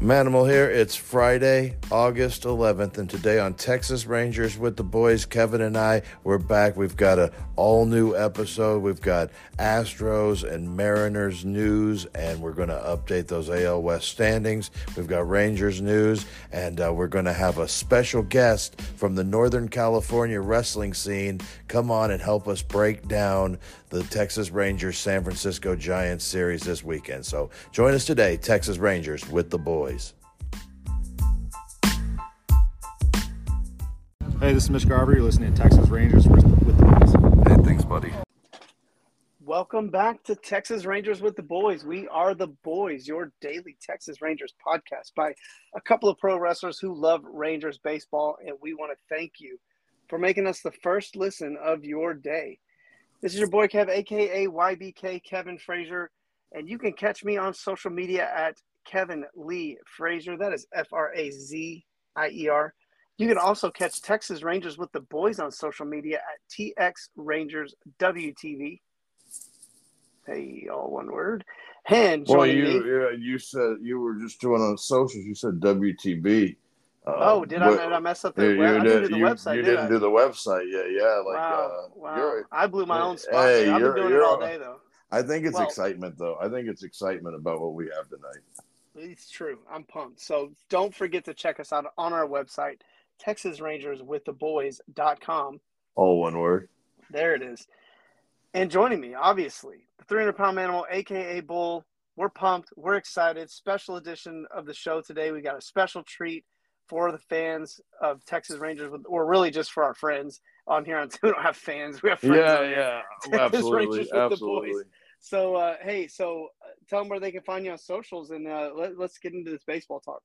Manimal here. It's Friday, August 11th, and today on Texas Rangers with the boys, Kevin and I, we're back. We've got a all new episode. We've got Astros and Mariners news, and we're going to update those AL West standings. We've got Rangers news, and uh, we're going to have a special guest from the Northern California wrestling scene come on and help us break down the Texas Rangers San Francisco Giants series this weekend. So join us today, Texas Rangers with the boys. Hey, this is Mitch Garver. You're listening to Texas Rangers with the boys. Hey, thanks, buddy. Welcome back to Texas Rangers with the Boys. We are the Boys, your daily Texas Rangers podcast by a couple of pro wrestlers who love Rangers baseball, and we want to thank you for making us the first listen of your day. This is your boy Kev, aka YBK Kevin Frazier, and you can catch me on social media at Kevin Lee Frazier. That is F R A Z I E R. You can also catch Texas Rangers with the boys on social media at TX Rangers WTV. Hey, all one word. And Well, you me. you said you were just doing on socials. You said WTB. Uh, Oh, did I, did I mess up the, you web? I didn't do the you, website, you did didn't I? do the website. Yeah, yeah. Like, wow, uh, wow. I blew my own spot. Hey. I've been doing it all day, though. I think it's Well- excitement, though. I think it's excitement about what we have tonight. It's true. I'm pumped. So don't forget to check us out on our website, TexasRangersWithTheBoys.com. All one word. There it is. And joining me, obviously, the 300 pound animal, aka Bull. We're pumped. We're excited. Special edition of the show today. We got a special treat for the fans of Texas Rangers, or really just for our friends on here. On we don't have fans. We have friends. Yeah, yeah, Texas absolutely, Rangers with the boys. So, uh, hey, so uh, tell them where they can find you on socials, and uh, let, let's get into this baseball talk.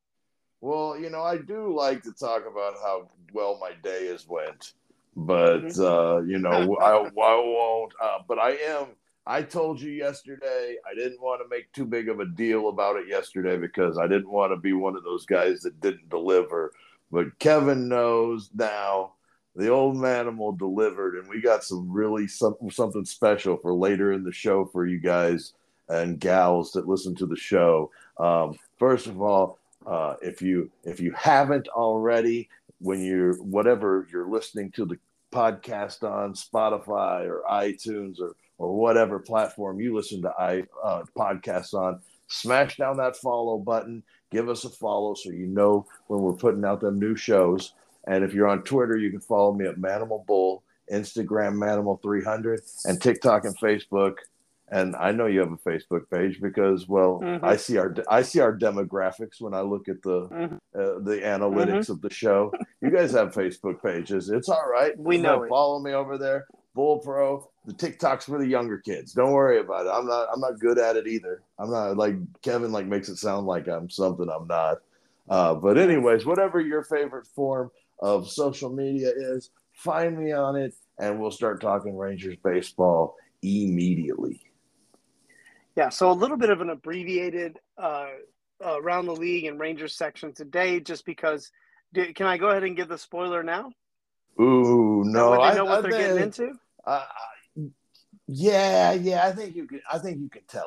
Well, you know, I do like to talk about how well my day has went, but uh, you know, I, I won't. Uh, but I am. I told you yesterday. I didn't want to make too big of a deal about it yesterday because I didn't want to be one of those guys that didn't deliver. But Kevin knows now. The old manimal delivered, and we got some really some, something special for later in the show for you guys and gals that listen to the show. Um, first of all, uh, if you if you haven't already, when you're whatever you're listening to the podcast on Spotify or iTunes or or whatever platform you listen to i uh, podcasts on, smash down that follow button. Give us a follow so you know when we're putting out them new shows. And if you're on Twitter, you can follow me at Manimal Bull, Instagram Manimal300, and TikTok and Facebook. And I know you have a Facebook page because, well, Mhm. I see our I see our demographics when I look at the Mhm. uh, the analytics of the show. You guys have Facebook pages. It's all right. We know. Follow me over there. Bull Pro. The TikTok's for the younger kids. Don't worry about it. I'm not. I'm not good at it either. I'm not like Kevin. Like makes it sound like I'm something I'm not. Uh, but anyways, whatever your favorite form of social media is, find me on it, and we'll start talking Rangers baseball immediately. Yeah, so a little bit of an abbreviated uh, uh, around the league and Rangers section today, just because. Can I go ahead and give the spoiler now? Ooh, That no, way they I, know what I they're think- getting into. Uh, yeah, yeah, I think you can. I think you can tell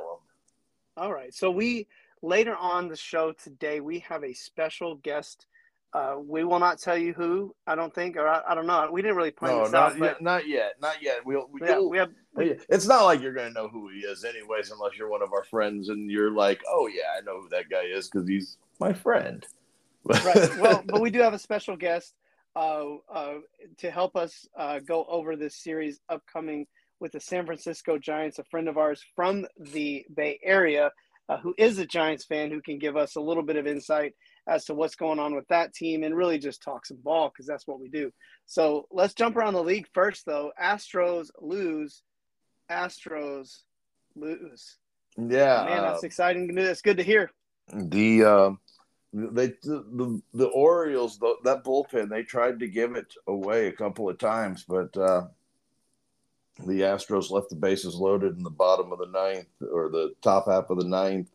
them. All right. So we later on the show today we have a special guest. Uh, we will not tell you who. I don't think, or I, I don't know. We didn't really plan No, this not out. yet. Not yet. Not yet. We'll. We, yeah, we have. it's not like you're going to know who he is, anyways, unless you're one of our friends and you're like, "Oh yeah, I know who that guy is because he's my friend." right. Well, but we do have a special guest to help us uh, go over this series upcoming with the San Francisco Giants. A friend of ours from the Bay Area, uh, who is a Giants fan, who can give us a little bit of insight as to what's going on with that team and really just talk some ball because that's what we do. So let's jump around the league first, though. Astros lose. Astros lose. yeah, Man, uh, that's exciting. To do that's good to hear. the um, they the, the the Orioles the, that bullpen they tried to give it away a couple of times, but uh, the Astros left the bases loaded in the bottom of the ninth or the top half of the ninth,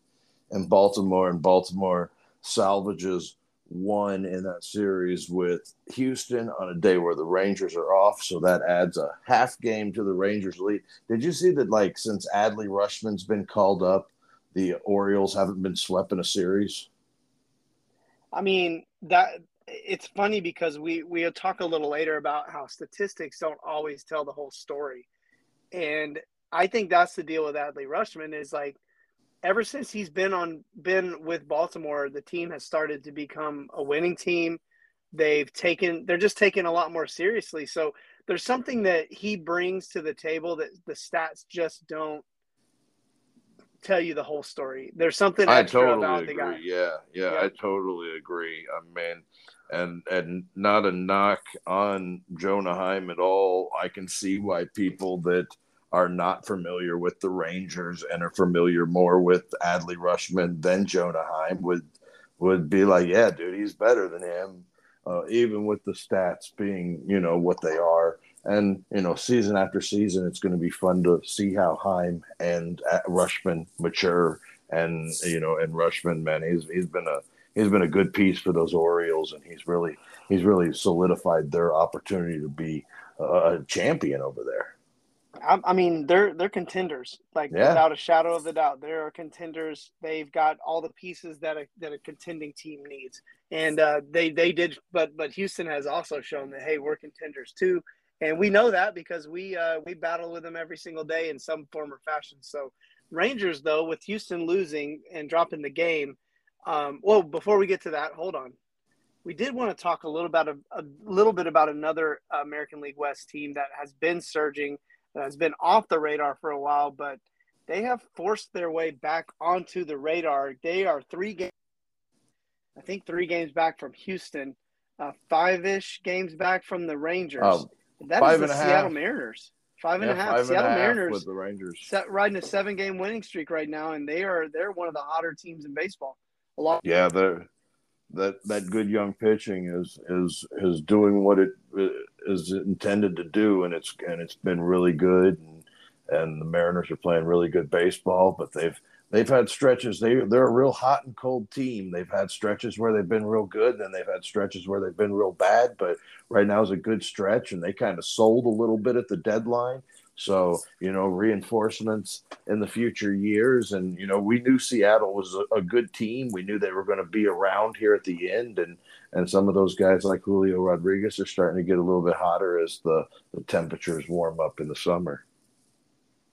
and Baltimore and Baltimore salvages one in that series with Houston on a day where the Rangers are off, so that adds a half game to the Rangers lead. Did you see that? Like since Adley Rutschman's been called up, the Orioles haven't been swept in a series. I mean that it's funny because we we'll talk a little later about how statistics don't always tell the whole story, and I think that's the deal with Adley Rutschman is like ever since he's been on been with Baltimore, the team has started to become a winning team. They've taken they're just taken a lot more seriously. So there's something that he brings to the table that the stats just don't tell you the whole story. There's something I totally agree. Yeah, yeah, Yeah. I totally agree. I mean, and and not a knock on Jonah Heim at all. I can see why people that are not familiar with the Rangers and are familiar more with Adley Rutschman than Jonah Heim would would be like, yeah, dude, he's better than him, uh, even with the stats being you know what they are. And you know, season after season, it's going to be fun to see how Heim and uh, Rutschman mature. And you know, and Rutschman, man, he's he's been a he's been a good piece for those Orioles, and he's really he's really solidified their opportunity to be a, champion over there. I, I mean, they're they're contenders, like Yeah. without a shadow of a doubt. They're contenders. They've got all the pieces that a that a contending team needs, and uh, they they did. But but Houston has also shown that hey, we're contenders too, and we know that because we uh, we battle with them every single day in some form or fashion. So Rangers, though, with Houston losing and dropping the game. Um, well, before we get to that, hold on. We did want to talk a little about a, a little bit about another American League West team that has been surging that has been off the radar for a while, but they have forced their way back onto the radar. They are three games, I think, three games back from Houston, uh, five ish games back from the Rangers. Um, that is five the and a half. Seattle Mariners. Five and a half. five Seattle Mariners with the Rangers. set, riding a seven game winning streak right now, and they are they're one of the hotter teams in baseball. A lot. Yeah, they're, that that good young pitching is is is doing what it is intended to do, and it's and it's been really good. And, and the Mariners are playing really good baseball, but they've they've had stretches. They they're a real hot and cold team. They've had stretches where they've been real good, then they've had stretches where they've been real bad. But right now is a good stretch, and they kind of sold a little bit at the deadline. So, you know, reinforcements in the future years. And, you know, we knew Seattle was a, a good team. We knew they were going to be around here at the end. And, and some of those guys like Julio Rodriguez are starting to get a little bit hotter as the, the temperatures warm up in the summer.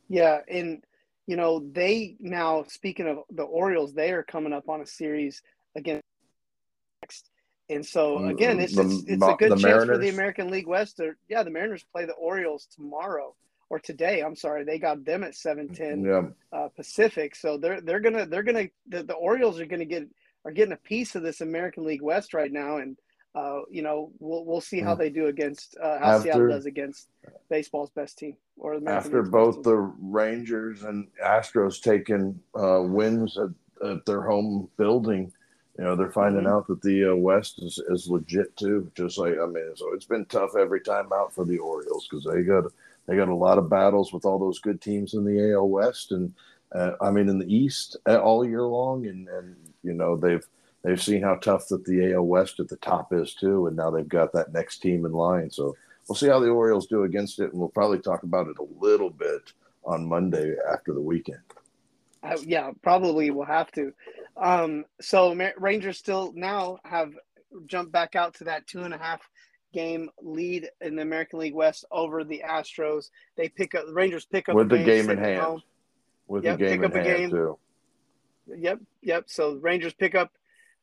Yeah, and you know they now speaking of the Orioles, they are coming up on a series against next, and so again, it's The- it's, it's a good chance for the American League West. To, yeah, the Mariners play the Orioles tomorrow or today. I'm sorry, they got them at seven ten Yeah. uh, Pacific, so they're they're gonna they're gonna the, the Orioles are gonna get are getting a piece of this American League West right now, and uh, you know we'll we'll see how Mm. they do against uh, how After- Seattle does against baseball's best team or American After League's both the Rangers and Astros taking uh, wins at, at their home building, you know, they're finding Mhm. out that the uh, West is, is legit too. Just like I mean, so it's been tough every time out for the Orioles because they got they got a lot of battles with all those good teams in the AL West and uh, I mean in the East uh, all year long, and and you know they've they've seen how tough that the AL West at the top is too, and now they've got that next team in line. So we'll see how the Orioles do against it, and we'll probably talk about it a little bit on Monday after the weekend. Uh, yeah, probably we'll have to. Um, so Rangers still now have jumped back out to that two and a half game lead in the American League West over the Astros. They pick up the Rangers pick up With the game, game in at hand. home. With Yep, the game pick in up a game. too. Yep, yep. So Rangers pick up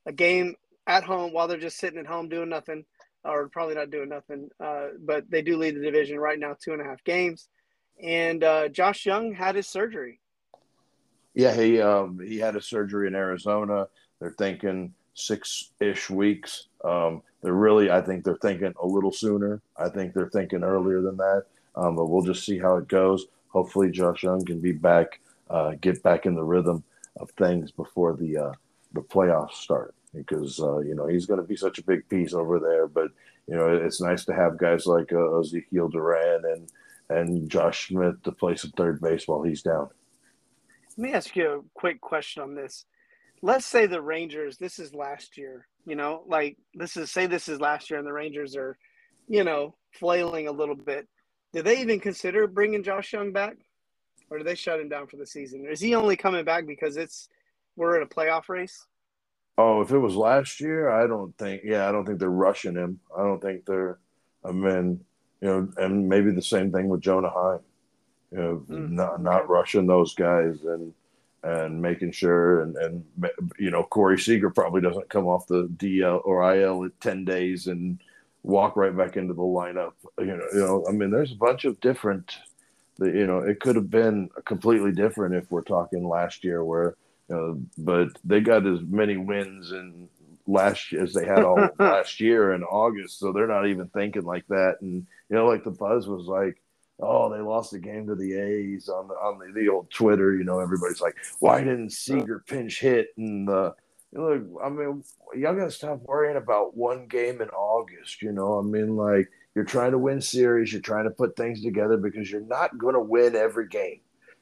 a game at home while they're just sitting at home doing nothing, or probably not doing nothing. Uh, but they do lead the division right now, two and a half games. And uh, Josh Jung had his surgery. Yeah, he um, he had a surgery in Arizona. They're thinking six ish weeks. Um, they're really, I think they're thinking a little sooner. I think they're thinking earlier than that. Um, but we'll just see how it goes. Hopefully, Josh Jung can be back, uh, get back in the rhythm of things before the uh, the playoffs start. Because uh, you know he's going to be such a big piece over there. But you know it's nice to have guys like uh, Ezekiel Duran and and Josh Smith to play some third base while he's down. Let me ask you a quick question on this. Let's say the Rangers, this is last year, you know, like this is say this is last year and the Rangers are, you know, flailing a little bit. Do they even consider bringing Josh Jung back? Or do they shut him down for the season? Is he only coming back because it's we're in a playoff race? Oh, if it was last year, I don't think. Yeah, I don't think they're rushing him. I don't think they're. I mean, you know, and maybe the same thing with Jonah Heim. You know, mm, not not rushing those guys and and making sure and and you know Corey Seager probably doesn't come off the DL or IL at ten days and walk right back into the lineup. You know, you know. I mean, there's a bunch of different. You know, it could have been completely different if we're talking last year where you but they got as many wins in last as they had all last year in August, so they're not even thinking like that. And you know, like the buzz was like, oh, they lost the game to the A's on the on the, the old Twitter. You know, everybody's like, why didn't Seager pinch hit? And the you know, I mean, y'all gotta stop worrying about one game in August. You know, I mean, like you're trying to win series, you're trying to put things together because you're not going to win every game.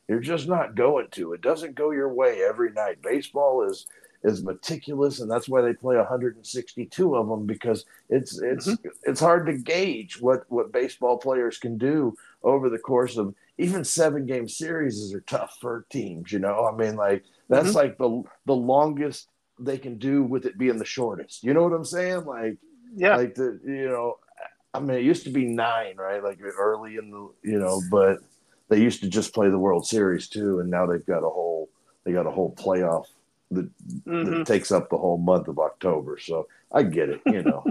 You're just not going to. It doesn't go your way every night. Baseball is is meticulous, and that's why they play 162 of them because it's it's mm-hmm. it's hard to gauge what what baseball players can do over the course of even seven game series are tough for teams. You know, I mean, like that's mm-hmm. like the the longest they can do with it being the shortest. You know what I'm saying? Like, yeah, like the you know, I mean, it used to be nine, right? Like early in the you know, but they used to just play the World Series too, and now they've got a whole they got a whole playoff that, mm-hmm. that takes up the whole month of October. So I get it, you know.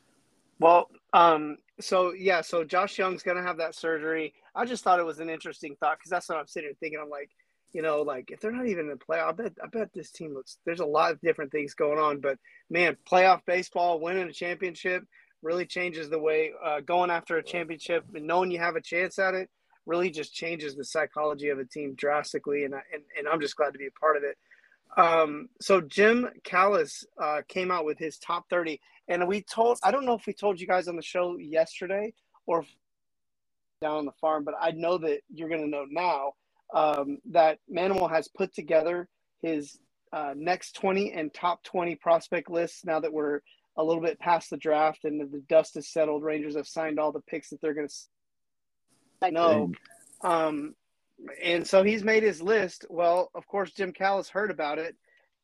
well, um, so yeah, so Josh Jung's gonna have that surgery. I just thought it was an interesting thought because that's what I'm sitting here thinking. I'm like, you know, like if they're not even in the playoff, I bet I bet this team looks. There's a lot of different things going on, but man, playoff baseball, winning a championship really changes the way uh, going after a championship and knowing you have a chance at it really just changes the psychology of a team drastically. And, and, and I'm just glad to be a part of it. Um, so Jim Callis uh, came out with his top 30, and we told, I don't know if we told you guys on the show yesterday or down on the farm, but I know that you're going to know now um, that Manimal has put together his uh, next 20 and top 20 prospect lists now that we're a little bit past the draft and the dust is settled. Rangers have signed all the picks that they're going to I know. Um, and so he's made his list. Well, of course, Jim Callis heard about it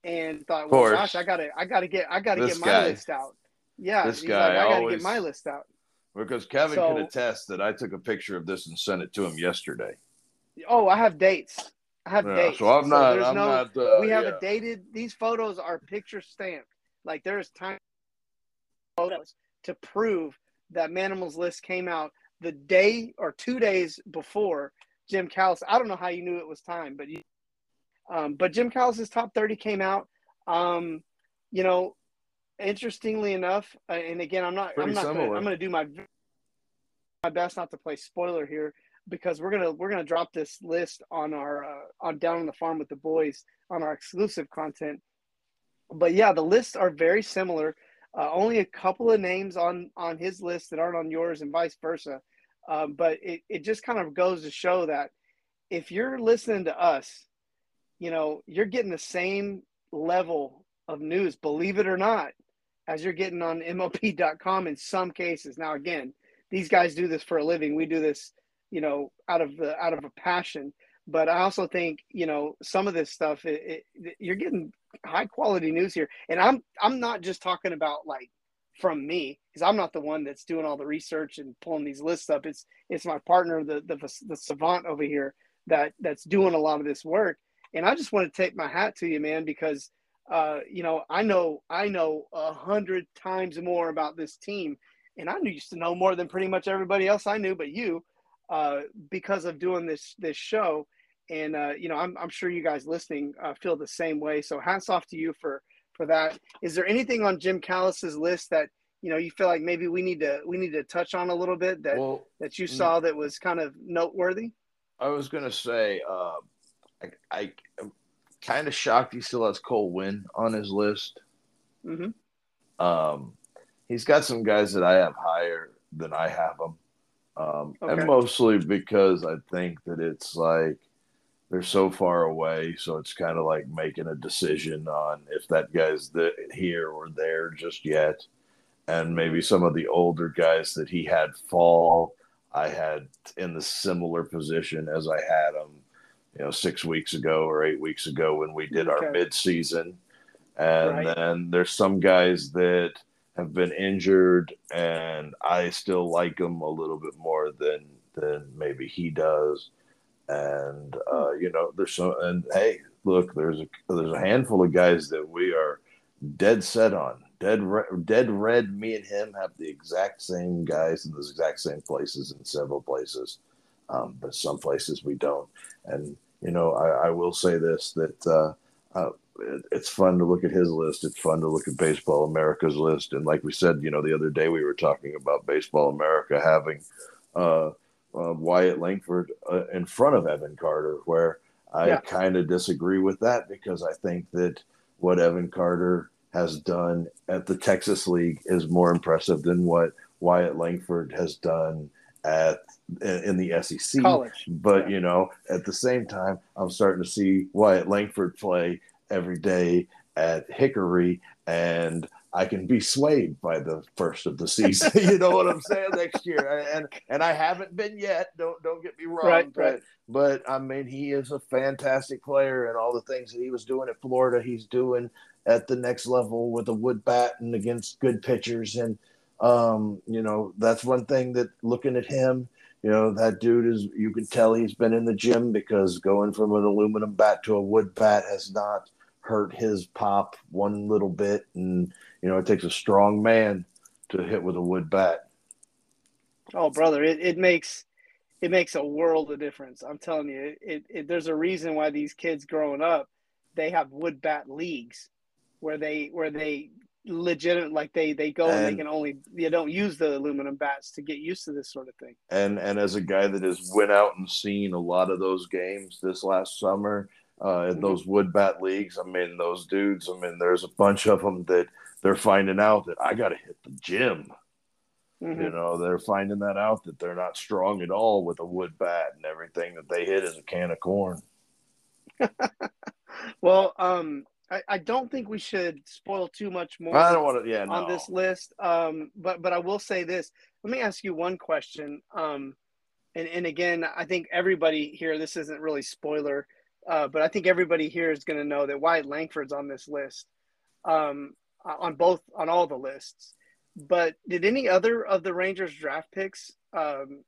and thought, "Well, gosh, I gotta, I gotta get, I gotta get my guy, list out." Yeah, this guy, like, I gotta always, get my list out. Because Kevin so, could attest that I took a picture of this and sent it to him yesterday. Oh, I have dates. I have yeah, dates. So I'm not. So I'm no, not. Uh, we have yeah. a dated. These photos are picture stamped. Like there's time photos to prove that Manimal's list came out the day or two days before Jim Callis. I don't know how you knew it was time, but you, um, but Jim Callis's top 30 came out. Um, you know, interestingly enough, uh, and again, I'm not, Pretty I'm not, gonna, I'm going to do my my best not to play spoiler here because we're gonna we're gonna drop this list on our uh, on down on the farm with the boys on our exclusive content. But yeah, the lists are very similar. Uh, only a couple of names on on his list that aren't on yours, and vice versa. Um, but it, it just kind of goes to show that if you're listening to us, you know, you're getting the same level of news, believe it or not, as you're getting on MLB.com in some cases. Now, again, these guys do this for a living. We do this, you know, out of the out of a passion. But I also think, you know, some of this stuff, it, it, you're getting high quality news here, and I'm I'm not just talking about like from me because I'm not the one that's doing all the research and pulling these lists up. It's it's my partner, the the the savant over here that that's doing a lot of this work. And I just want to take my hat to you, man, because uh, you know I know I know a hundred times more about this team, and I used to know more than pretty much everybody else I knew, but you, uh, because of doing this this show. And uh, you know, I'm I'm sure you guys listening uh, feel the same way. So hats off to you for for that. Is there anything on Jim Callis's list that you know you feel like maybe we need to we need to touch on a little bit that well, that you mm. saw that was kind of noteworthy? I was gonna say uh, I, I am kind of shocked he still has Cole Winn on his list. Mm-hmm. Um, he's got some guys that I have higher than I have them, um, okay. and mostly because I think that it's like they're so far away, so it's kind of like making a decision on if that guy's the, here or there just yet. And maybe some of the older guys that he had fall, I had in the similar position as I had them, you know, six weeks ago or eight weeks ago when we did our mid season. and Right. then there's some guys that have been injured, and I still like them a little bit more than than maybe he does. And uh, you know, there's some, and hey, look, there's a there's a handful of guys that we are dead set on. Dead, re- dead red. Me and him have the exact same guys in the exact same places in several places, um, but some places we don't. And you know, I, I will say this that uh, uh, it, it's fun to look at his list. It's fun to look at Baseball America's list. And like we said, you know, the other day we were talking about Baseball America having uh, Wyatt Langford uh, in front of Evan Carter, where I Yeah. kind of disagree with that because I think that what Evan Carter has done at the Texas League is more impressive than what Wyatt Langford has done at in, in the SEC. College. But Yeah. you know, at the same time, I'm starting to see Wyatt Langford play every day at Hickory, and I can be swayed by the first of the season. you know what I'm saying? Next year, and and I haven't been yet. Don't don't get me wrong. Right, but, right. but I mean, he is a fantastic player, and all the things that he was doing at Florida, he's doing at the next level with a wood bat and against good pitchers. And um, you know, that's one thing that looking at him, you know, that dude is you can tell he's been in the gym because going from an aluminum bat to a wood bat has not hurt his pop one little bit. And you know, it takes a strong man to hit with a wood bat. Oh, brother, it, it makes it makes a world of difference. I'm telling you, it, it, there's a reason why these kids growing up, they have wood bat leagues, where they where they legitimate like they they go and, they can only you don't use the aluminum bats to get used to this sort of thing. and and as a guy that has went out and seen a lot of those games this last summer uh, in Mhm. those wood bat leagues, I mean those dudes. I mean there's a bunch of them that they're finding out that I got to hit the gym. Mhm. You know, they're finding that out that they're not strong at all with a wood bat and everything that they hit is a can of corn. Well, um, I, I don't think we should spoil too much more. I don't want to. Yeah, no. on this list. Um, but but I will say this. Let me ask you one question. Um, and and again, I think everybody here. This isn't really spoiler, uh, but I think everybody here is going to know that Wyatt Langford's on this list, um, on both on all the lists. But did any other of the Rangers draft picks um,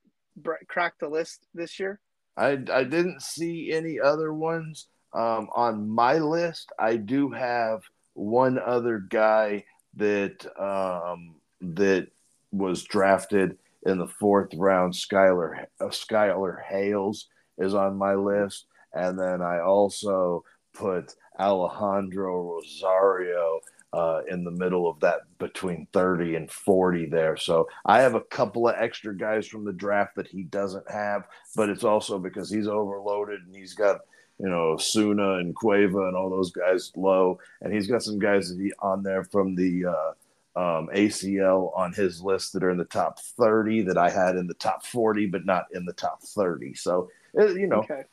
crack the list this year? I I didn't see any other ones um, on my list. I do have one other guy that um, that was drafted in the fourth round. Skylar uh, Skylar Hales is on my list, and then I also put Alejandro Rosario uh, in the middle of that between 30 and 40 there. So I have a couple of extra guys from the draft that he doesn't have, but it's also because he's overloaded and he's got, you know, Suna and Cueva and all those guys low. And he's got some guys that he, on there from the uh, um, ACL on his list that are in the top 30 that I had in the top 40, but not in the top 30. So, uh, you know, Okay,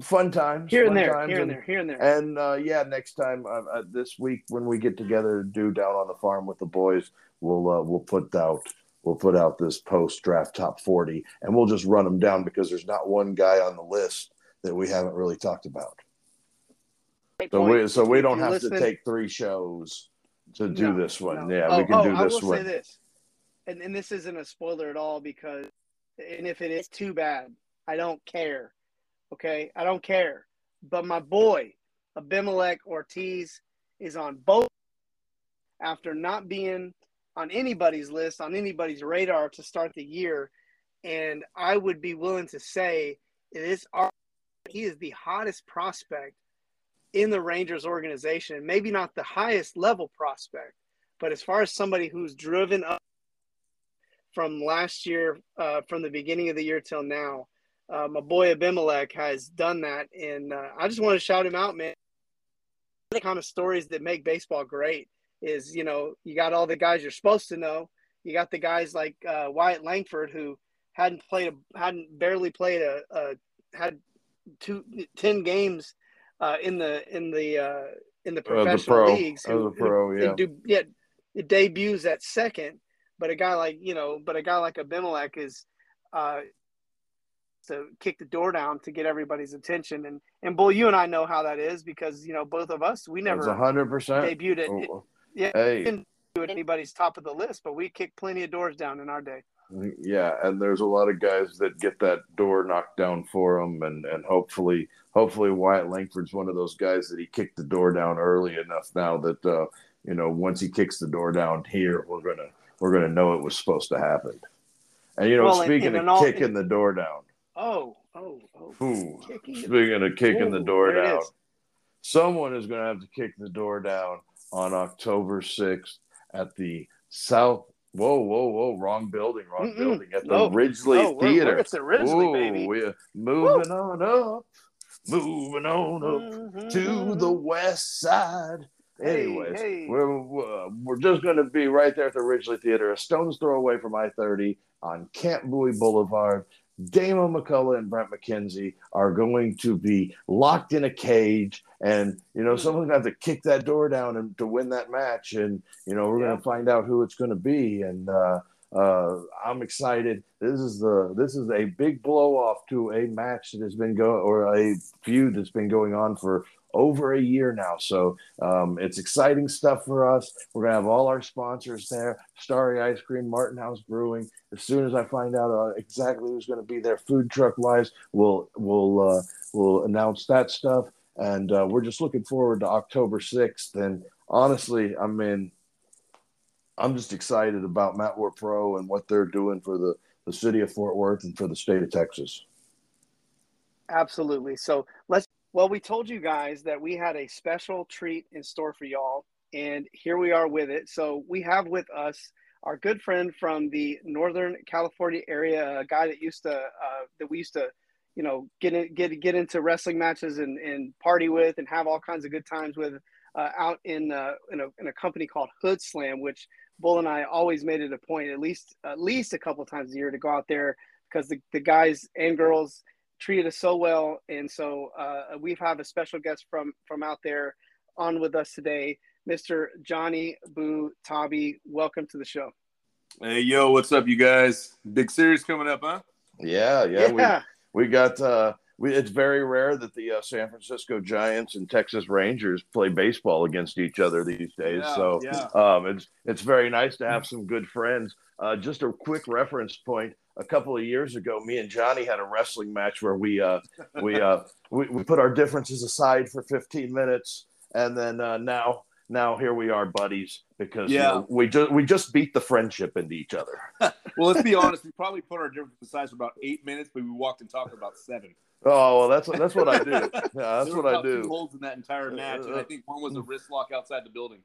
fun times. here and there, times, here and there, here and there. and uh, yeah, next time uh, uh, this week when we get together to do down on the farm with the boys, we'll uh, we'll put out we'll put out this post draft top forty, and we'll just run them down because there's not one guy on the list that we haven't really talked about. Great So point. we so we don't have listening- to take three shows to do No, this one. No. Yeah, oh, we can oh, do I this will one. say this, and, and this isn't a spoiler at all because, and if it is too bad, I don't care. Okay, I don't care. But my boy Abimelech Ortiz is on both after not being on anybody's list, on anybody's radar to start the year, and I would be willing to say it is he is the hottest prospect in the Rangers organization. Maybe not the highest level prospect, but as far as somebody who's driven up from last year, uh, from the beginning of the year till now, uh, my boy Abimelech has done that, and uh, I just want to shout him out, man. The kind of stories that make baseball great is, you know, you got all the guys you're supposed to know. You got the guys like uh, Wyatt Langford who hadn't played, a, hadn't barely played a, a had two ten games uh, in the in the uh, in the professional pro, leagues. as a pro, who, yeah. do, yeah, it debuts at second, but a guy like you know, but a guy like Abimelech is uh, to kick the door down to get everybody's attention. And and Bull, you and I know how that is because you know both of us we never hundred percent. debuted it. it Oh, yeah, Hey, didn't do it anybody's top of the list, but we kicked plenty of doors down in our day. yeah, and there's a lot of guys that get that door knocked down for them, and and hopefully, hopefully Wyatt Langford's one of those guys that he kicked the door down early enough. Now that uh, you know, once he kicks the door down here, we're gonna we're gonna know it was supposed to happen. And you know, Well, speaking and of all- kicking the door down, Oh, oh, oh. ooh, speaking of kicking the door down, someone is going to have to kick the door down on October 6th at the South. Whoa, whoa, whoa! Wrong building, wrong Mm-mm. building. At the No. Ridglea No, we're- Theater. we're at the Ridglea, Ooh, baby. We're moving on up, moving on up to mm-hmm. the west side. Hey, Anyways, hey. we're we're we're just going to be right there at the Ridglea Theater, a stone's throw away from I thirty on Camp Bowie Boulevard. Damon McCullough and Brent McKenzie are going to be locked in a cage, and you know someone's going to have to kick that door down and to win that match, and you know we're Yeah. going to find out who it's going to be, and uh, uh, I'm excited. This is the this is a big blow off to a match that has been going or a feud that's been going on for over a year now. So um, it's exciting stuff for us. We're gonna have all our sponsors there: Starry Ice Cream, Martin House Brewing. As soon as I find out uh, exactly who's going to be there, food truck wise, we'll we'll uh, we'll announce that stuff. And uh, we're just looking forward to October sixth. And honestly, I mean, I'm just excited about Matt War Pro and what they're doing for the the city of Fort Worth and for the state of Texas. Absolutely. So let's. Well, we told you guys that we had a special treat in store for y'all, and here we are with it. So we have with us our good friend from the Northern California area, a guy that used to uh, that we used to, you know, get in, get get into wrestling matches and, and party with, and have all kinds of good times with, uh, out in uh, in a in a company called Hoodslam, which Bull and I always made it a point at least at least a couple times a year to go out there because the, the guys and girls treated us so well, and so uh, we have a special guest from from out there on with us today, Mr. Johnny Boo Tabi. Welcome to the show. Hey, yo, what's up, you guys? Big series coming up, huh? Yeah, yeah, we we got uh we, it's very rare that the uh, San Francisco Giants and Texas Rangers play baseball against each other these days. Yeah, so yeah. um, it's it's very nice to have some good friends. Uh, just a quick reference point: a couple of years ago, me and Johnny had a wrestling match where we uh, we, uh, we we put our differences aside for 15 minutes, and then uh, now now here we are, buddies, because you know, we just we just beat the friendship into each other. Well, let's be honest. We probably put our differences aside for about eight minutes, but we walked and talked for about seven. Oh well, that's that's what I do. Yeah, that's what I about Two do. holes in that entire match, and I think one was a wrist lock outside the building.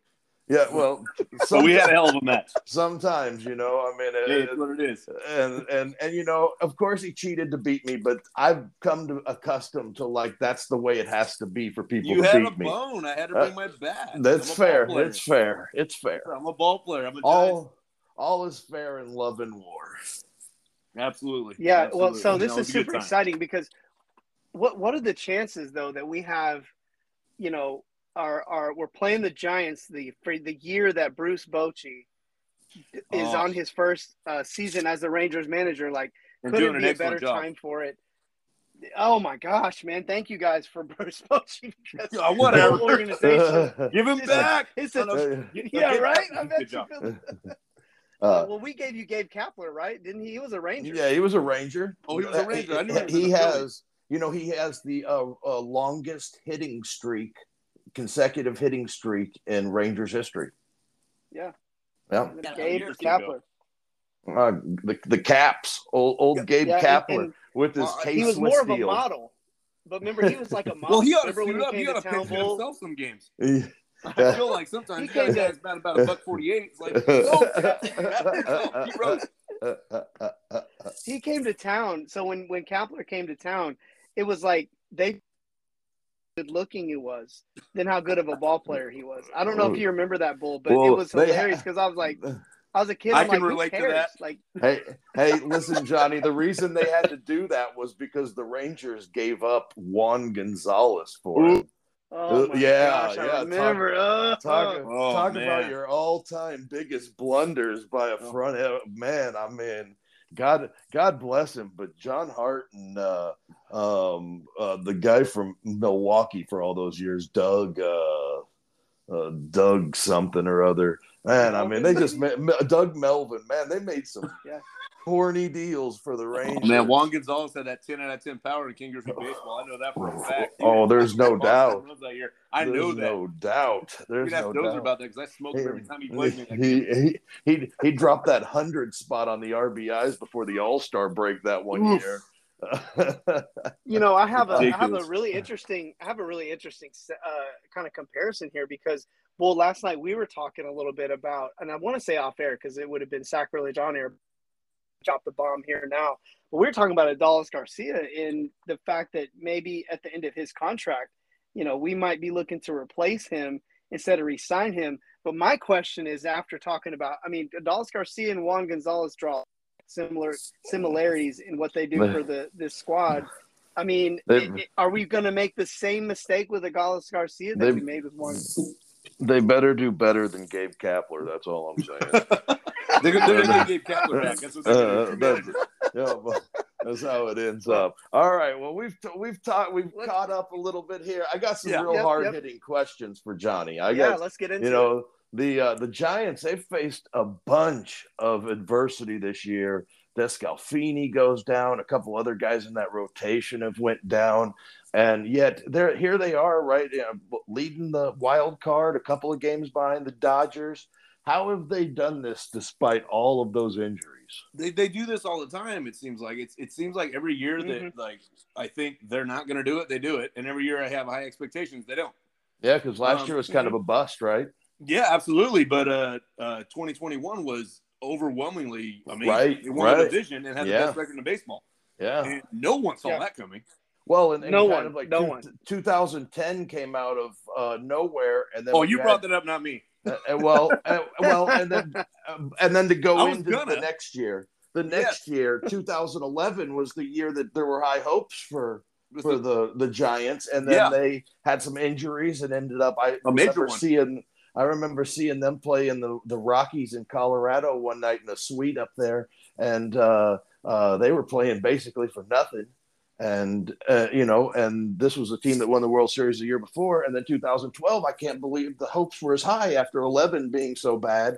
Yeah, well, So we had a hell of a match. sometimes you know, I mean, Hey, it- it's what it is. and and and you know, of course he cheated to beat me, but I've come to accustomed to like that's the way it has to be for people You to had a me. bone. I had to Uh, bring my bat. That's fair. ball player. It's fair. It's fair. I'm a ball player. I'm a Giants. All all is fair in love and war. Absolutely. Yeah, well, so No, this is super exciting because what what are the chances though that we have, you know, our our we're playing the Giants the for the year that Bruce Bochy is Oh. on his first uh, season as the Rangers manager. Like, We're couldn't doing be a better job. time for it. Oh my gosh, man! Thank you guys for Bruce Bochy. because Yeah, whatever. organization. Give him It's- back. It's Son a, of- yeah, right. I bet you uh, well, we gave you Gabe Kapler, right? Didn't he? He was a Ranger. yeah, he was a ranger. Oh, he was a Ranger. I knew he was he in the Phillies. has, you know, he has the uh, uh, longest hitting streak, consecutive hitting streak in Rangers history. Yeah. Yeah, Yeah, Gabe Kapler. uh, the the Caps, old, old Gabe Yeah, Kapler and with his Uh, K he was Swiss more of a model. But remember, he was like a model. Well, he ought to remember suit up. he He came ought to to Town pitch Bowl? himself some games. Yeah. I feel like sometimes He guys came to- guys about about a buck forty eight. It's like, no, Captain, Captain, no, he He came to town. So when when Kapler came to town, it was like they good looking he was than how good of a ball player he was. I don't know if you remember that bull, but it was hilarious because I was like, I was a kid. I I'm can like, relate to that. Like, hey, hey, listen, Johnny. The reason they had to do that was because the Rangers gave up Juan Gonzalez for him. oh Uh, my yeah, gosh, yeah, I talk- remember. uh, Talk, Oh, talk about your all-time biggest blunders by a Oh. front end man. I mean, God, God bless him. But John Hart and uh, um, uh, the guy from Milwaukee for all those years, Doug, uh, uh, Doug something or other. Man, I mean, they just ma- Doug Melvin. Man, they made some Yeah. Corny deals for the Rangers. Oh, man, Juan Gonzalez had that 10 out of 10 power in King Griffey baseball. I know that for a fact. Oh, there's no doubt. that year. I There's know that. no doubt. You There's no doubt. about that because I smoked him every time he played me. he, he he he dropped that hundred spot on the RBIs before the All Star break that one Oof. year. You know, I have a I have a really interesting I have a really interesting uh, kind of comparison here because well, last night we were talking a little bit about, and I want to say off air because it would have been sacrilege on air. Drop the bomb here now, but We're talking about Adolis Garcia in the fact that maybe at the end of his contract, you know, we might be looking to replace him instead of re-sign him. But my question is, after talking about, I mean, Adolis Garcia and Juan Gonzalez draw similar similarities in what they do They- for the this squad. I mean, They- i- i- are we going to make the same mistake with Adolis Garcia that They- we made with Juan? they better do better than Gabe Kapler. That's all I'm saying. They're, they're going to get Gabe Kapler back. That's what Uh, that's, yeah, that's how it ends up. All right. Well, we've we've talked we've caught up a little bit here. I got some Yeah. real Yep, hard yep. hitting questions for Johnny. I yeah, got let's get into you know the uh, the Giants they've faced a bunch of adversity this year. DeSclafani goes down. A couple other guys in that rotation have went down, and yet they're here. They are right, you know, leading the wild card. A couple of games behind the Dodgers. How have they done this despite all of those injuries? They, they do this all the time. It seems like it's it seems like every year that Mm-hmm. like I think they're not going to do it, they do it, and every year I have high expectations, they don't. Yeah, because last Um, year was kind of a bust, right? Yeah, absolutely. But uh, uh, 2021 was overwhelmingly amazing. Right, They won right. the division and had Yeah. the best record in baseball, Yeah. and no one saw Yeah. that coming. Well, and, and No kind one, of like no two- one. 2010 came out of uh, nowhere, and then Oh, you had- brought that up, not me. Uh, uh, well, uh, well, and then um, and then to go into gonna. the next year. The next year, 2011, was the year that there were high hopes for for the- the the Giants, and then Yeah. they had some injuries and ended up. I A major remember one. seeing. I remember seeing them play in the the Rockies in Colorado one night in a suite up there, and uh, uh, they were playing basically for nothing. And uh, you know, and this was a team that won the World Series the year before, and then 2012. I can't believe the hopes were as high after 11 being so bad,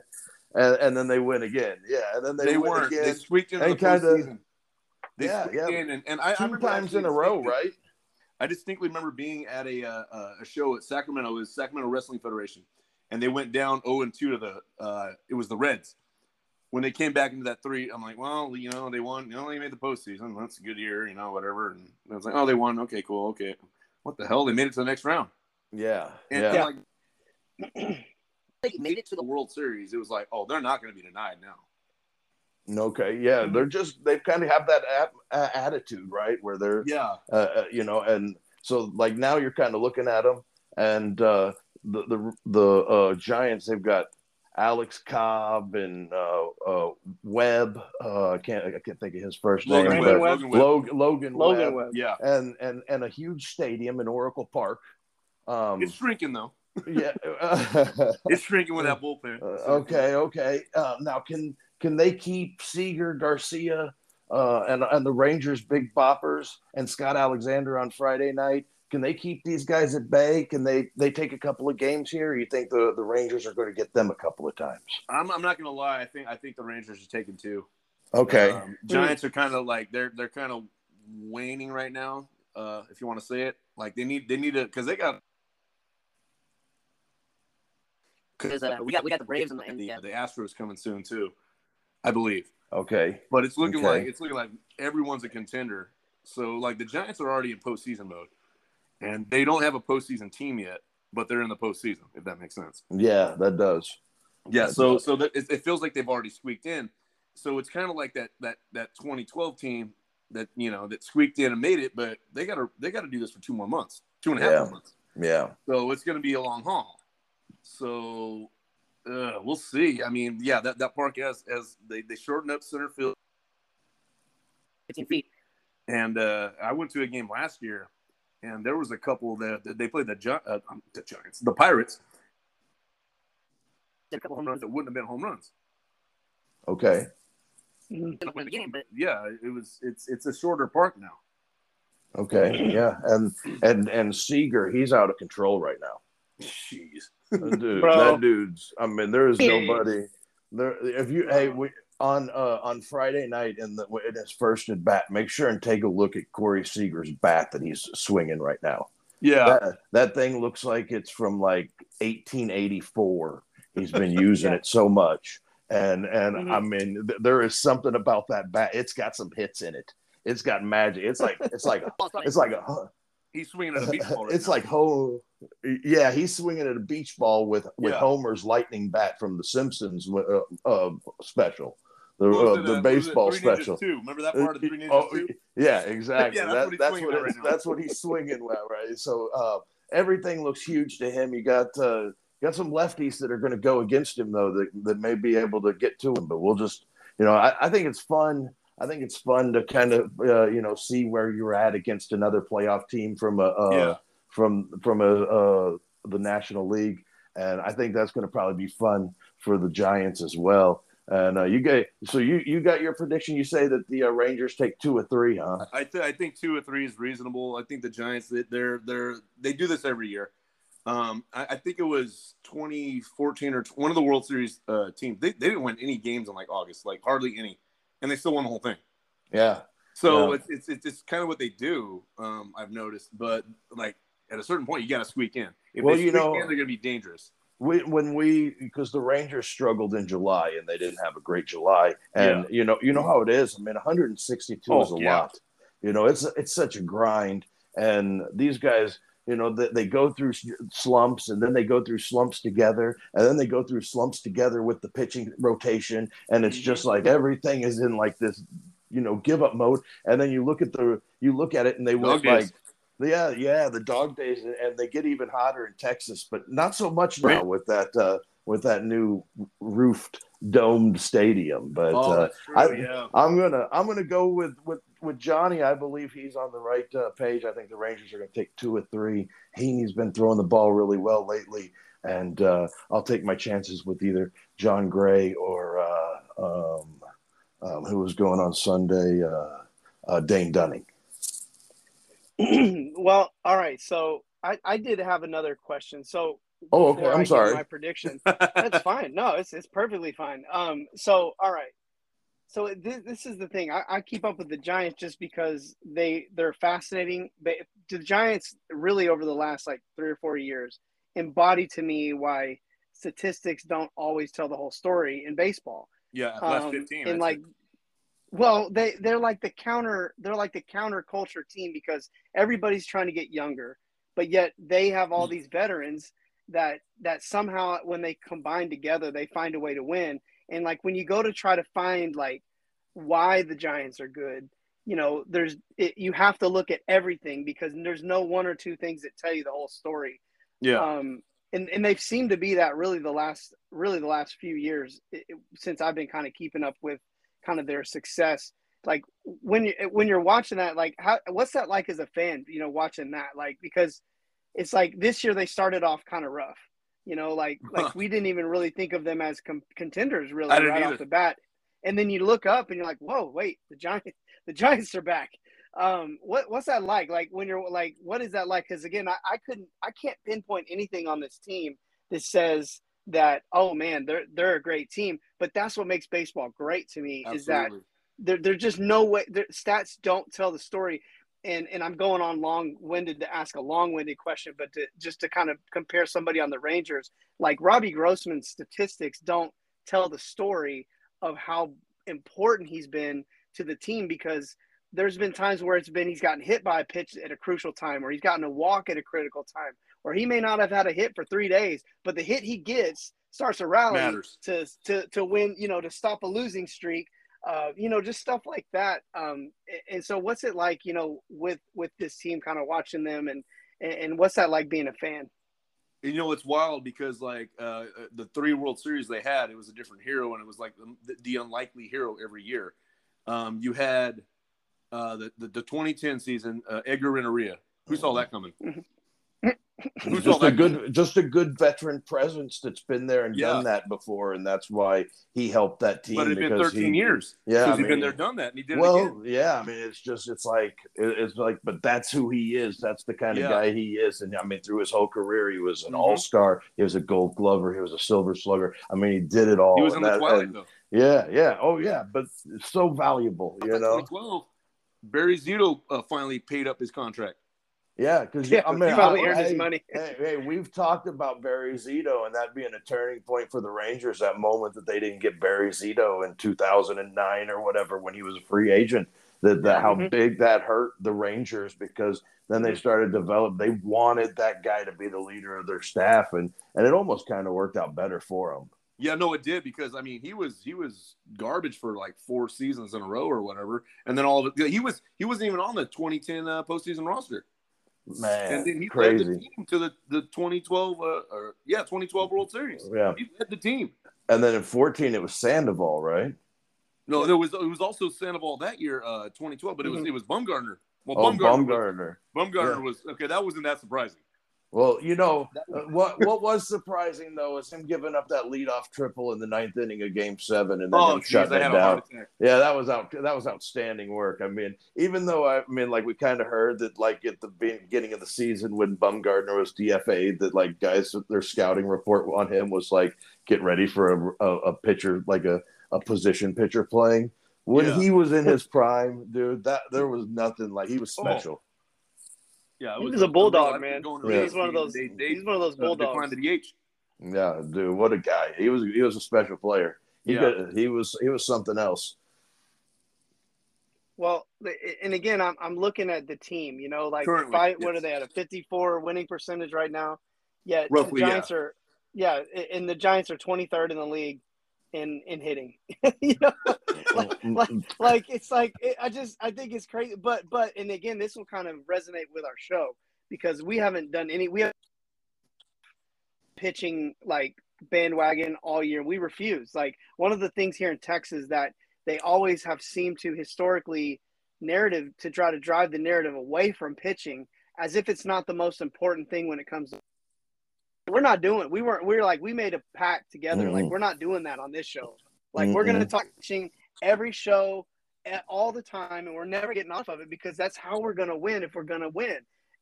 and, and then they win again. Yeah, and then they, they, win weren't. They again squeaked into the kinda- postseason. They Yeah, yeah. in, and, and I, I two remember times in a row, right? I distinctly remember being at a uh, a show at Sacramento. It was Sacramento Wrestling Federation, and they went down 0 and 2 to the. Uh, it was the Reds. When they came back into that three, I'm like, well, you know, they won. You know, they made the postseason. That's a good year, you know, whatever. And I was like, oh, they won. Okay, cool. Okay, what the hell? They made it to the next round. Yeah, And, yeah. like, they made it to the World Series. It was like, oh, they're not going to be denied now. Okay, yeah, they're just they kind of have that a- a- attitude, right? Where they're, Yeah, uh, uh, you know, and so like now you're kind of looking at them, and uh, the the the uh, Giants they've got Alex Cobb and uh, uh, Webb. Uh, I can't I can't think of his first Logan name, Webb, but Logan Webb. Logan Logan, Logan Webb, Webb. Yeah, and and and a huge stadium in Oracle Park. Um, it's shrinking though. yeah. It's shrinking with that bullpen. Uh, okay, okay. Uh, now, can can they keep Seager, Garcia, uh, and and the Rangers' big boppers and Scott Alexander on Friday night? Can they keep these guys at bay? Can they they take a couple of games here? Or you think the, the Rangers are going to get them a couple of times? I'm, I'm not going to lie. I think I think the Rangers are taking two. Okay, Um, Giants are kind of like they're they're kind of waning right now. Uh, if you want to say it, like they need they need to because they got because uh, we got we got the Braves and the, and the the, the Astros coming soon too, I believe. okay, But it's looking Okay. like it's looking like everyone's a contender. So like the Giants are already in postseason mode, and they don't have a postseason team yet, but they're in the postseason. If that makes sense. yeah, that does. Yeah. That So does. so that, it, it feels like they've already squeaked in. So it's kind of like that that that 2012 team that you know that squeaked in and made it, but they got to they got to do this for two more months, two and a half Yeah. months. Yeah, So it's going to be a long haul. So uh, we'll see. I mean, yeah, that, that park has as they they shortened up center field, 15 feet. and uh, I went to a game last year, and there was a couple that, that they played the, Gi- uh, um, the Giants, the Pirates, Did a couple home runs. that wouldn't have been home runs. okay. in the yeah, it was. It's it's a shorter park now. Okay, yeah, and and and Seager, he's out of control right now. Jeez. Dude, Bro. that dude's. I mean, there is nobody. There, if you hey, we on uh on Friday night in the in his first at bat, make sure and take a look at Corey Seager's bat that he's swinging right now. Yeah. That that thing looks like it's from like 1884. He's been using it so much, and and I Mhm. mean, th- there is something about that bat. It's got some hits in it. It's got magic. It's like it's like it's like a He's swinging at a beach ball. Right it's now. like ho yeah he's swinging at a beach ball with with Yeah. homer's lightning bat from the simpsons uh, uh, special the, uh, the uh, it, baseball special. 2? Remember that part of Three Ninjas Oh, yeah exactly Yeah, that's That- what he's that's swinging what right that's what he's swinging at right? So uh, everything looks huge to him. You got uh, got some lefties that are going to go against him though that, that may be able to get to him but we'll just you know I, I think it's fun. I think it's fun to kind of uh, you know see where you're at against another playoff team from a uh, Yeah. from from a uh, the National League, and I think that's going to probably be fun for the Giants as well. And uh, you get so you you got your prediction. You say that the uh, Rangers take two or three, huh? I, th- I think two or three is reasonable. I think the Giants they- they're they're they do this every year. Um, I, I think it was 2014 or one of the World Series uh, teams. They, they didn't win any games in like August, like hardly any, and they still won the whole thing. Yeah, So Yeah. it's, it's it's kind of what they do. Um, I've noticed, but like at a certain point, you got to squeak in. If Well, they you know- in, they're going to be dangerous. We when we because the Rangers struggled in July and they didn't have a great July, and you know you know how it is. I mean, 162 Oh, is a yeah. lot. You know, it's it's such a grind, and these guys. You know, they, they go through slumps and then they go through slumps together and then they go through slumps together with the pitching rotation. And it's just like mm-hmm. everything is in like this, you know, give up mode. And then you look at the, you look at it and they went like. Yeah, yeah, the dog days, and- they get even hotter in Texas, but not so much now with that uh, with that new roofed domed stadium. But oh, uh, true. I- yeah. I'm gonna I'm gonna go with with with Johnny. I believe he's on the right uh, page. I think the Rangers are gonna take two or three. Heaney's been throwing the ball really well lately, and uh, I'll take my chances with either Jon Gray or uh, um, um, who was going on Sunday, uh, uh, Dane Dunning. well, all right. So I, I did have another question. So Oh, okay. I'm I sorry. My prediction. That's fine. No, it's it's perfectly fine. Um. So all right. So this, this is the thing. I, I keep up with the Giants just because they they're fascinating. They, the Giants really over the last like three or four years embody to me why statistics don't always tell the whole story in baseball. yeah, last Um, 15. and I'd like say. Well they they're like the counter they're like the counter culture team because everybody's trying to get younger but yet they have all these veterans that that somehow when they combine together they find a way to win. And like when you go to try to find like why the giants are good you know there's it, you have to look at everything because there's no one or two things that tell you the whole story. Yeah. um, and and they've seemed to be that really the last really the last few years it- since I've been kind of keeping up with kind of their success. Like when you when you're watching that, like how what's that like as a fan? You know, watching that, like because it's like this year they started off kind of rough. You know, like like we didn't even really think of them as com- contenders really right either. off the bat. And then you look up and you're like, whoa, wait, the Giants the Giants are back um what what's that like like when you're like what is that like because again I, I couldn't i can't pinpoint anything on this team that says that oh man they're they're a great team. But that's what makes baseball great to me is that there, there's just no way their stats don't tell the story. And and i'm going on long-winded to ask a long-winded question but to just to kind of compare somebody on the rangers like robbie grossman's statistics don't tell the story of how important he's been to the team because there's been times where it's been he's gotten hit by a pitch at a crucial time or he's gotten a walk at a critical time or he may not have had a hit for three days but the hit he gets starts a rally Matters. to to to win you know to stop a losing streak uh, you know just stuff like that um, and so what's it like you know with with this team kind of watching them and and what's that like being a fan you know it's wild because like uh, the three World Series they had, it was a different hero, and it was like the, the unlikely hero every year. Um, you had uh, the, the the 2010 season, uh, Edgar Renteria. Who saw that coming? Who's all just a that good just a good veteran presence that's been there and Yeah. done that before, and that's why he helped that team. But it'd been because 13 he, years Yeah, since I he'd been there, done that, and he did it Well, again. yeah, I mean, it's just it's like it's like, but that's who he is. That's the kind of guy he is. And I mean, through his whole career, he was an Mhm. all star. He was a Gold Glover. He was a Silver Slugger. I mean, he did it all. He was in the that- twilight and- though. yeah, yeah, oh yeah, but it's so valuable, you know. 2012, Barry Zito uh, finally paid up his contract. Yeah, because Yeah, I mean, he probably I- earned his money. hey, hey, we've talked about Barry Zito and that being a turning point for the Rangers. That moment that they didn't get Barry Zito in 2009 or whatever when he was a free agent. That, that how Mhm. big that hurt the Rangers because then they Mhm. started to develop. They wanted that guy to be the leader of their staff, and and it almost kind of worked out better for them. Yeah, no, it did because I mean he was he was garbage for like four seasons in a row or whatever, and then all of it, he was he wasn't even on the 2010 uh, postseason roster, Man, and then he led the crazy. team to the the 2012 uh, or yeah 2012 World Series. Yeah, He led the team. and then in 14 it was Sandoval, right? No, there was it was also Sandoval that year, uh, 2012, but it was Mhm. it was Bumgarner. Well, Oh, Bumgarner, Bumgarner. was, Bumgarner Yeah. was okay. That wasn't that surprising. Well, you know uh, what? What was surprising though is him giving up that leadoff triple in the ninth inning of Game Seven and then Oh, geez, shutting it down. Yeah, that was out. That was outstanding work. I mean, even though I, mean, like we kind of heard that, like at the beginning of the season when Bumgarner was DFA, that like guys, their scouting report on him was like, get ready for a, a, a pitcher, like a, a position pitcher playing. When Yeah. he was in his prime, dude, that there was nothing like he was Oh, special. Yeah, it He was a bulldog, I've man. Yeah. He's one of those. They, they, He's one of those uh, declined bulldogs. to the H. Yeah, dude, what a guy. He was he was a special player. He Yeah. got, he was he was something else. Well, and again, I'm I'm looking at the team. You know, like Currently, five, what are they at a 54 winning percentage right now? Yeah, Roughly, the Giants are. Yeah, and the Giants are 23rd in the league in in hitting. you know, like, mm, mm, like, mm. like it's like it, I just I think it's crazy. But but and again, this will kind of resonate with our show because we haven't done any. We have pitching like bandwagon all year. We refuse. Like one of the things here in Texas that they always have seemed to historically narrative to try to drive the narrative away from pitching as if it's not the most important thing when it comes to we're not doing we weren't we were like we made a pact together like Mhm. we're not doing that on this show like we're gonna talk pitching every show at, all the time and we're never getting off of it because that's how we're gonna win if we're gonna win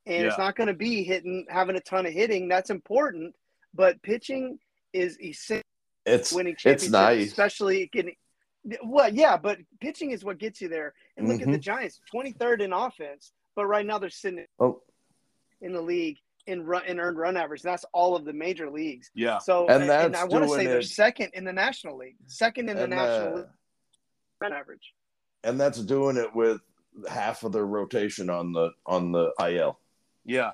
and it's not gonna be hitting having a ton of hitting that's important but pitching is essential It's winning it's nice. especially getting. Well, yeah, but pitching is what gets you there. And look at the Mm-hmm. Giants, 23rd in offense, but right now they're sitting Oh, in the league in run in earned run average. That's all of the major leagues. Yeah. So, And and, that's I want to doing say they're second in the National League, second in the and, National uh, League run average. and that's doing it with half of their rotation on the on the IL. Yeah.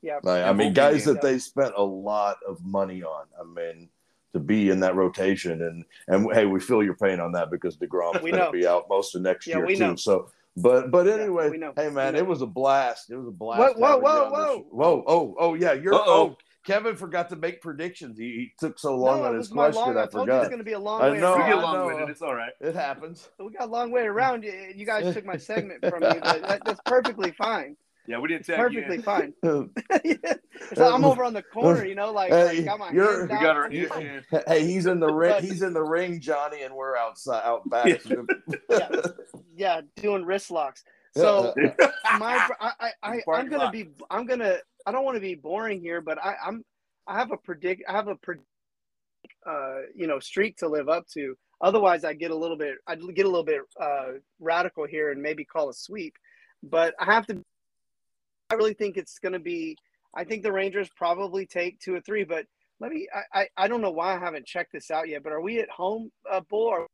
Yeah, Like, I mean, guys did that they spent a lot of money on. I mean, to be in that rotation, and and hey, we feel your pain on that because deGrom's We going to be out most of next Yeah, year we too. know. So, but but anyway, we know. hey man, it was a blast. It was a blast. Whoa, whoa, whoa, whoa. whoa, oh, oh yeah, you're Uh-oh. oh. Kevin forgot to make predictions. He, he took so long no, on it his was my question. long. I I told you it's going to be a long I way know, we around. get I long know. winded. It's all right. It happens. We got a long way around. You, you guys took my segment from me, that, that's perfectly fine. Yeah, we didn't tag you Perfectly in. fine. so I'm over on the corner, you know, like, Hey, like got you're- hands We got our You- hey, he's in the ring. He's in the ring, Johnny, and we're outside, out back. Yeah. yeah, doing wrist locks. So my, I, I, I I'm gonna lot. be, I'm gonna, I don't want to be boring here, but I, I'm, I have a predict, I have a, predict, uh, you know, streak to live up to. Otherwise, I get a little bit, I'd get a little bit uh, radical here and maybe call a sweep. But I have to. I really think it's gonna be. I think the Rangers probably take two or three, but let me. I, I, I don't know why I haven't checked this out yet. But are we at home, uh, Bull, or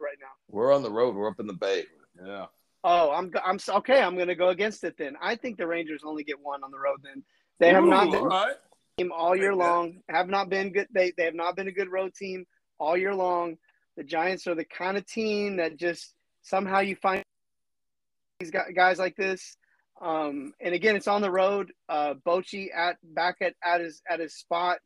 right now? we're on the road. We're up in the bay. Yeah. Oh, I'm I'm okay. I'm going to go against it then. I think the Rangers only get one on the road. Then they have not been all right. team all year that. long. Have not been good. They they have not been a good road team all year long. The Giants are the kind of team that just somehow you find these guys like this. Um, and again, it's on the road. Uh, Bochy at back at, at his at his spot.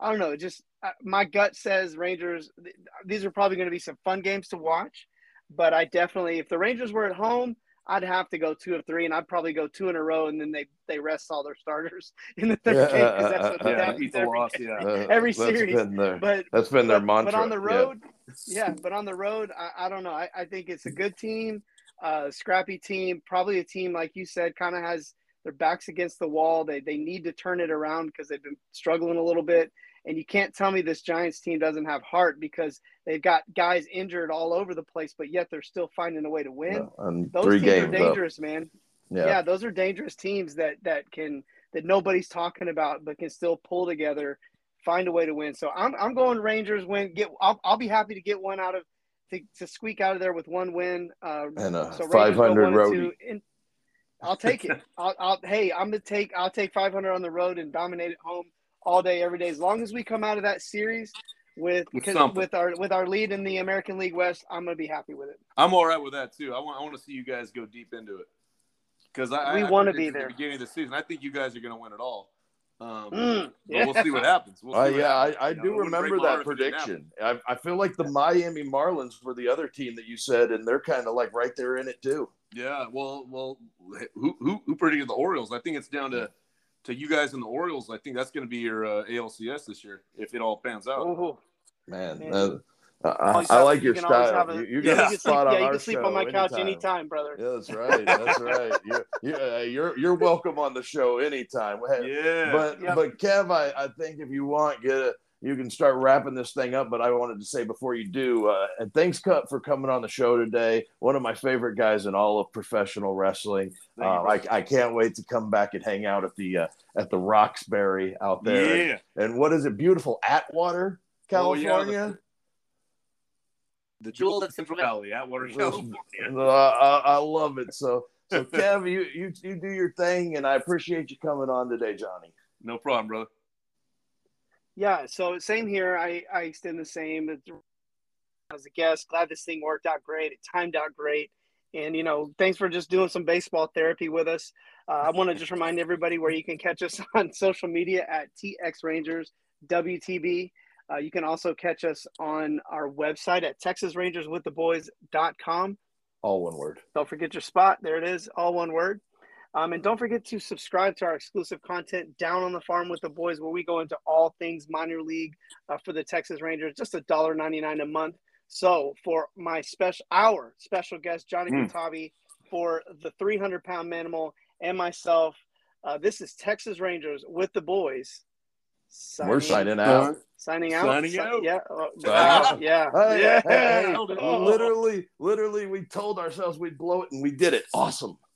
I don't know. Just uh, my gut says Rangers. th- These are probably going to be some fun games to watch. But I definitely, if the Rangers were at home, I'd have to go two of three, and I'd probably go two in a row, and then they they rest all their starters in the third game because that's what Yeah, happens eat every, loss. Yeah. Uh, every that's series. Been their, But that's been their but, mantra. but on the yeah. road, yeah. but on the road, I, I don't know. I, I think it's a good team, uh, scrappy team, probably a team like you said, kind of has their backs against the wall. They they need to turn it around because they've been struggling a little bit. And you can't tell me this Giants team doesn't have heart because they've got guys injured all over the place, but yet they're still finding a way to win. Yeah, and Those three teams games are though. dangerous, man. Yeah. yeah, those are dangerous teams that that can that nobody's talking about, but can still pull together, find a way to win. So I'm I'm going Rangers win. Get I'll, I'll be happy to get one out of to, to squeak out of there with one win. Uh, And a so 500 one and roadie. two. And I'll take it. I'll, I'll hey I'm gonna take I'll take 500 on the road and dominate at home all day every day as long as we come out of that series. With With 'cause something. with our with our lead in the American League West, I'm gonna be happy with it. I'm all right with that too. I want I want to see you guys go deep into it because I We wanna predicted be at there. the beginning of the season. I think you guys are going to win it all. Um, Mm, but we'll see what happens. We'll see Uh, what yeah, I, happens. I You know, do it wouldn't break remember that if it didn't happen. prediction. I, I feel like the Miami Marlins were the other team that you said, and they're kind of like right there in it too. Yeah, well, well, who who who predicted the Orioles? I think it's down to to you guys and the Orioles. I think that's going to be your uh, ALCS this year if it all pans out. Ooh. Man, Man. uh, I, Always I like you your always style. a- you, you Yeah. You can sleep, on yeah, you can sleep on my couch anytime. anytime, brother. Yeah, that's right. That's right. You're, you, uh, you're you're welcome on the show anytime. Yeah, But Yep. but Kev, I, I think if you want, get a you can start wrapping this thing up. But I wanted to say before you do, uh, and thanks Cut for coming on the show today. One of my favorite guys in all of professional wrestling. You, Uh, I. I can't wait to come back and hang out at the uh, at the Roxbury out there. yeah. And what is it? Beautiful Atwater, Oh, yeah, California. The jewel of Central Valley, Atwater, Yes. California. I, I love it. So so Kev, you, you you do your thing, and I appreciate you coming on today, Johnny. No problem, brother. Yeah, so same here. I, I extend the same as a guest. Glad this thing worked out great. It timed out great. And, you know, thanks for just doing some baseball therapy with us. Uh, I want to just remind everybody where you can catch us on social media at TX Rangers WTB. Uh, you can also catch us on our website at texasrangerswiththeboys.com. All one word. Don't forget your spot. There it is, all one word. Um, and don't forget to subscribe to our exclusive content down on the farm with the boys, where we go into all things minor league uh, for the Texas Rangers, just a dollar ninety nine a month. So for my special, our special guest Johnny Mm. For the three hundred pound manimal and myself, uh, this is Texas Rangers with the boys. We're signing out. Signing out. Signing out. Yeah. uh, Signing out. Yeah. Hey, yeah. hey, hey, Oh. literally, literally, we told ourselves we'd blow it, and we did it. Awesome.